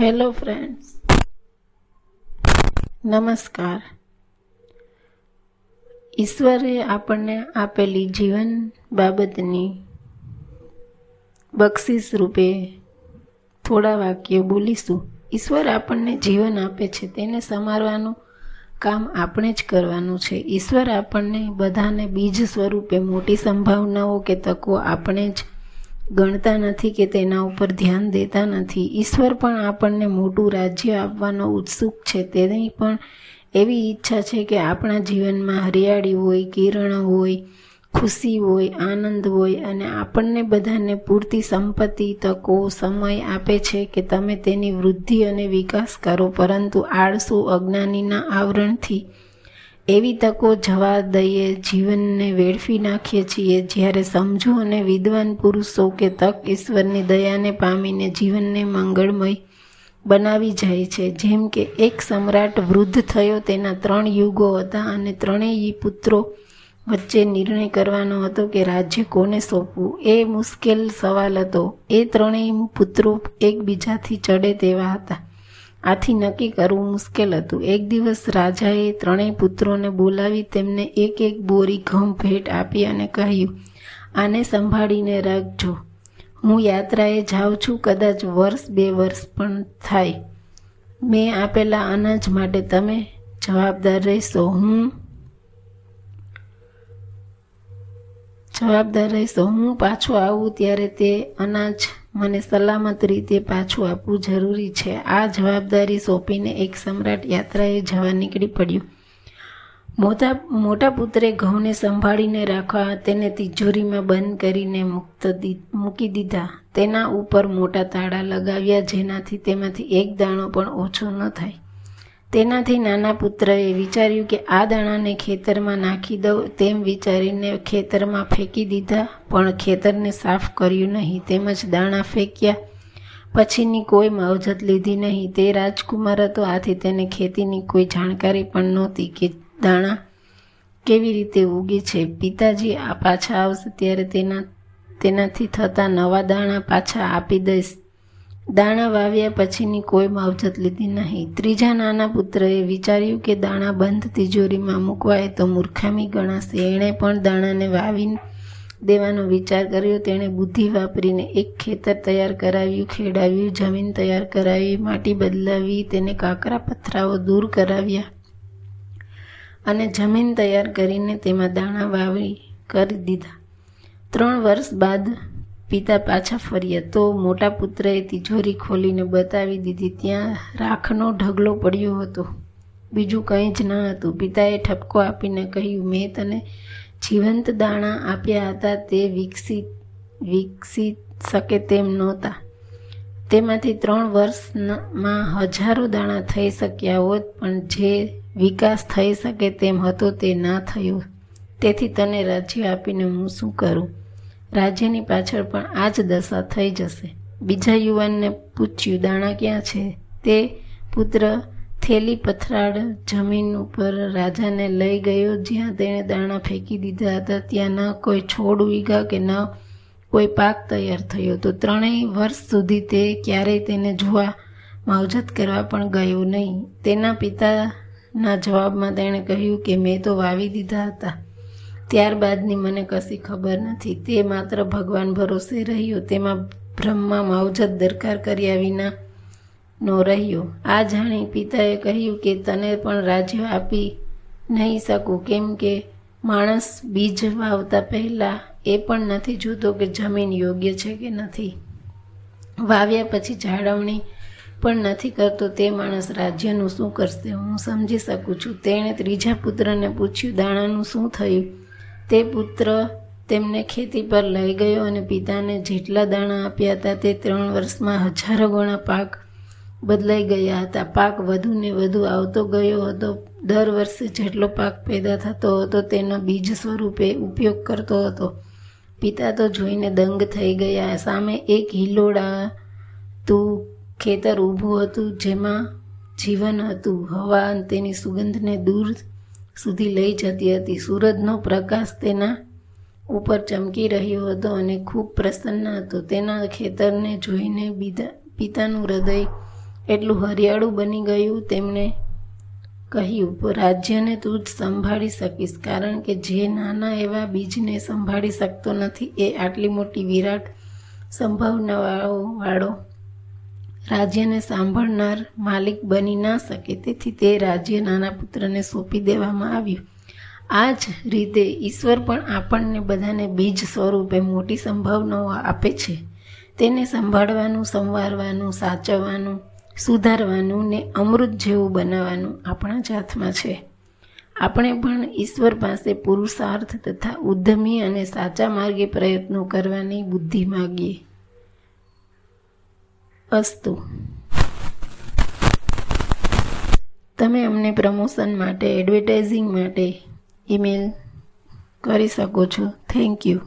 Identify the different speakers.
Speaker 1: Hello friends નમસ્કાર ઈશ્વરે આપણને આપેલી જીવન બાબતની બક્ષિસ રૂપે થોડા વાક્યો બોલીશું. ઈશ્વર આપણને જીવન આપે છે, તેને સમારવાનું કામ આપણે જ કરવાનું છે. ઈશ્વર આપણને બધાને બીજ સ્વરૂપે મોટી સંભાવનાઓ કે તકો આપણે જ ગણતા નથી કે તેના ઉપર ધ્યાન દેતા નથી. ઈશ્વર પણ આપણને મોટું રાજ્ય આપવાનો ઉત્સુક છે. તેની પણ એવી ઈચ્છા છે કે આપણા જીવનમાં હરિયાળી હોય, કિરણ હોય, ખુશી હોય, આનંદ હોય અને આપણને બધાને પૂરતી સંપત્તિ, તકો, સમય આપે છે કે તમે તેની વૃદ્ધિ અને વિકાસ કરો. પરંતુ આળસુ અજ્ઞાનીના આવરણથી એવી તકો જવા દઈએ, જીવનને વેડફી નાખીએ છીએ, જ્યારે સમજુ અને વિદ્વાન પુરુષો કે તક ઈશ્વરની દયાને પામીને જીવનને મંગળમય બનાવી જાય છે. જેમ કે એક સમ્રાટ વૃદ્ધ થયો, તેના ત્રણ યુગો હતા અને ત્રણેય પુત્રો વચ્ચે નિર્ણય કરવાનો હતો કે રાજ્ય કોને સોંપવું. એ મુશ્કેલ સવાલ હતો. એ ત્રણેય પુત્રો એકબીજાથી ચડે તેવા હતા. આથી નક્કી કરવું મુશ્કેલ હતું. એક દિવસ રાજાએ ત્રણેય પુત્રોને બોલાવી તેમને એક એક બોરી ઘઉં ભેટ આપી અને કહ્યું, આને સંભાળીને રાખજો. હું યાત્રાએ જાઉં છું, કદાચ વર્ષ બે વર્ષ પણ થાય. મેં આપેલા અનાજ માટે તમે જવાબદાર રહેશો. હું જવાબદાર રહેશો. હું પાછો આવું ત્યારે તે અનાજ મને સલામત રીતે પાછું આપવું જરૂરી છે. આ જવાબદારી સોંપીને એક સમ્રાટ યાત્રાએ જવા નીકળી પડ્યું. મોટા મોટા પુત્રે ઘઉંને સંભાળીને રાખવા તેને તિજોરીમાં બંધ કરીને મુક્ત મૂકી દીધા. તેના ઉપર મોટા તાળા લગાવ્યા જેનાથી તેમાંથી એક દાણો પણ ઓછો ન થાય. તેનાથી નાના પુત્રએ વિચાર્યું કે આ દાણાને ખેતરમાં નાખી દઉં, તેમ વિચારીને ખેતરમાં ફેંકી દીધા, પણ ખેતરને સાફ કર્યું નહીં. તેમજ દાણા ફેંક્યા. પછીની કોઈ માવજત લીધી નહીં. તે રાજકુમાર હતો. આથી તેને ખેતીની કોઈ જાણકારી પણ નહોતી કે દાણા કેવી રીતે ઉગે છે. પિતાજી આ પાછા આવશે ત્યારે તેના, તેનાથી થતા નવા દાણા પાછા આપી દઈશ. દાણા વાવ્યા પછીની કોઈ માવજત લીધી નહીં. ત્રીજા નાના પુત્રએ વિચાર્યું કે દાણા બંધ તિજોરીમાં મૂકવાય તો મૂર્ખામી ગણાશે. એણે પણ દાણાને વાવી દેવાનો વિચાર કર્યો. તેણે બુદ્ધિ વાપરીને એક ખેતર તૈયાર કરાવ્યું, ખેડાવ્યું, જમીન તૈયાર કરાવી, માટી બદલાવી, તેને કાકરા પથરાઓ દૂર કરાવ્યા અને જમીન તૈયાર કરીને તેમાં દાણા વાવી કરી દીધા. ત્રણ વર્ષ બાદ પિતા પાછા ફર્યા તો મોટા પુત્રએ તિજોરી ખોલીને બતાવી દીધી, ત્યાં રાખનો ઢગલો પડ્યો હતો. બીજું કંઈ જ ન હતું. પિતાએ ઠપકો આપીને કહ્યું, મેં તને જીવંત દાણા આપ્યા હતા, તે વિકસિત વિકસી શકે તેમ નહોતા. તેમાંથી ત્રણ વર્ષમાં હજારો દાણા થઈ શક્યા હોત, પણ જે વિકાસ થઈ શકે તેમ હતો, તે ના થયો. તેથી તને રાજી આપીને હું શું કરું? રાજ્યની પાછળ પણ આ જ દશા થઈ જશે. બીજા યુવાનને પૂછ્યું, દાણા ક્યાં છે? તે પુત્ર થેલી પથરાડ જમીન ઉપર રાજાને લઈ ગયો, જ્યાં તેણે દાણા ફેંકી દીધા હતા. ત્યાં ન કોઈ છોડ ઉગ્યા કે ન કોઈ પાક તૈયાર થયો. તો ત્રણેય વર્ષ સુધી તે ક્યારેય તેને જોવા માવજત કરવા પણ ગયો નહીં. તેના પિતાના જવાબમાં તેણે કહ્યું કે, મેં તો વાવી દીધા હતા. ત્યારબાદની મને કશી ખબર નથી. તે માત્ર ભગવાન ભરોસે રહ્યો. તેમાં બ્રહ્મા માવજત દરકાર કર્યા વિના નો રહ્યો. આ જાણી પિતાએ કહ્યું કે તને પણ રાજ્ય આપી નહીં શકું, કેમ કે માણસ બીજ વાવતા પહેલાં એ પણ નથી જોતો કે જમીન યોગ્ય છે કે નથી. વાવ્યા પછી જાળવણી પણ નથી કરતો. તે માણસ રાજ્યનું શું કરશે? હું સમજી શકું છું. તેણે ત્રીજા પુત્રને પૂછ્યું, દાણાનું શું થયું? તે પુત્ર તેમને ખેતી પર લઈ ગયો અને પિતાને જેટલા દાણા આપ્યા હતા તે ત્રણ વર્ષમાં હજારો ગણા પાક બદલાઈ ગયા હતા. પાક વધુ ને વધુ આવતો ગયો હતો. દર વર્ષે જેટલો પાક પેદા થતો હતો તેનો બીજ સ્વરૂપે ઉપયોગ કરતો હતો. પિતા તો જોઈને દંગ થઈ ગયા. સામે એક હિલોડા તું ખેતર ઊભું હતું જેમાં જીવન હતું. હવા તેની સુગંધને દૂર સુધી લઈ જતી હતી. સૂરજનો પ્રકાશ તેના ઉપર ચમકી રહ્યો હતો અને ખૂબ પ્રસન્ન હતો. તેના ખેતરને જોઈને બીજા, પિતાનું હૃદય એટલું હરિયાળું બની ગયું તેમણે કહ્યું, રાજ્યને તું જ સંભાળી શકીશ, કારણ કે જે નાના એવા બીજને સંભાળી શકતો નથી, એ આટલી મોટી વિરાટ સંભાવનાવાળો વાળો રાજ્યને સાંભળનાર માલિક બની ના શકે. તેથી તે રાજ્ય નાના પુત્રને સોંપી દેવામાં આવ્યું. આ જ રીતે ઈશ્વર પણ આપણને બધાને બીજ સ્વરૂપે મોટી સંભાવનાઓ આપે છે. તેને સંભાળવાનું, સંવારવાનું, સાચવવાનું, સુધારવાનું ને અમૃત જેવું બનાવવાનું આપણા જ હાથમાં છે. આપણે પણ ઈશ્વર પાસે પુરુષાર્થ તથા ઉદ્યમી અને સાચા માર્ગે પ્રયત્નો કરવાની બુદ્ધિ માગીએ. અસ્તુ તમે અમને પ્રમોશન માટે એડવર્ટાઇઝિંગ માટે ઈમેલ કરી શકો છો. Thank you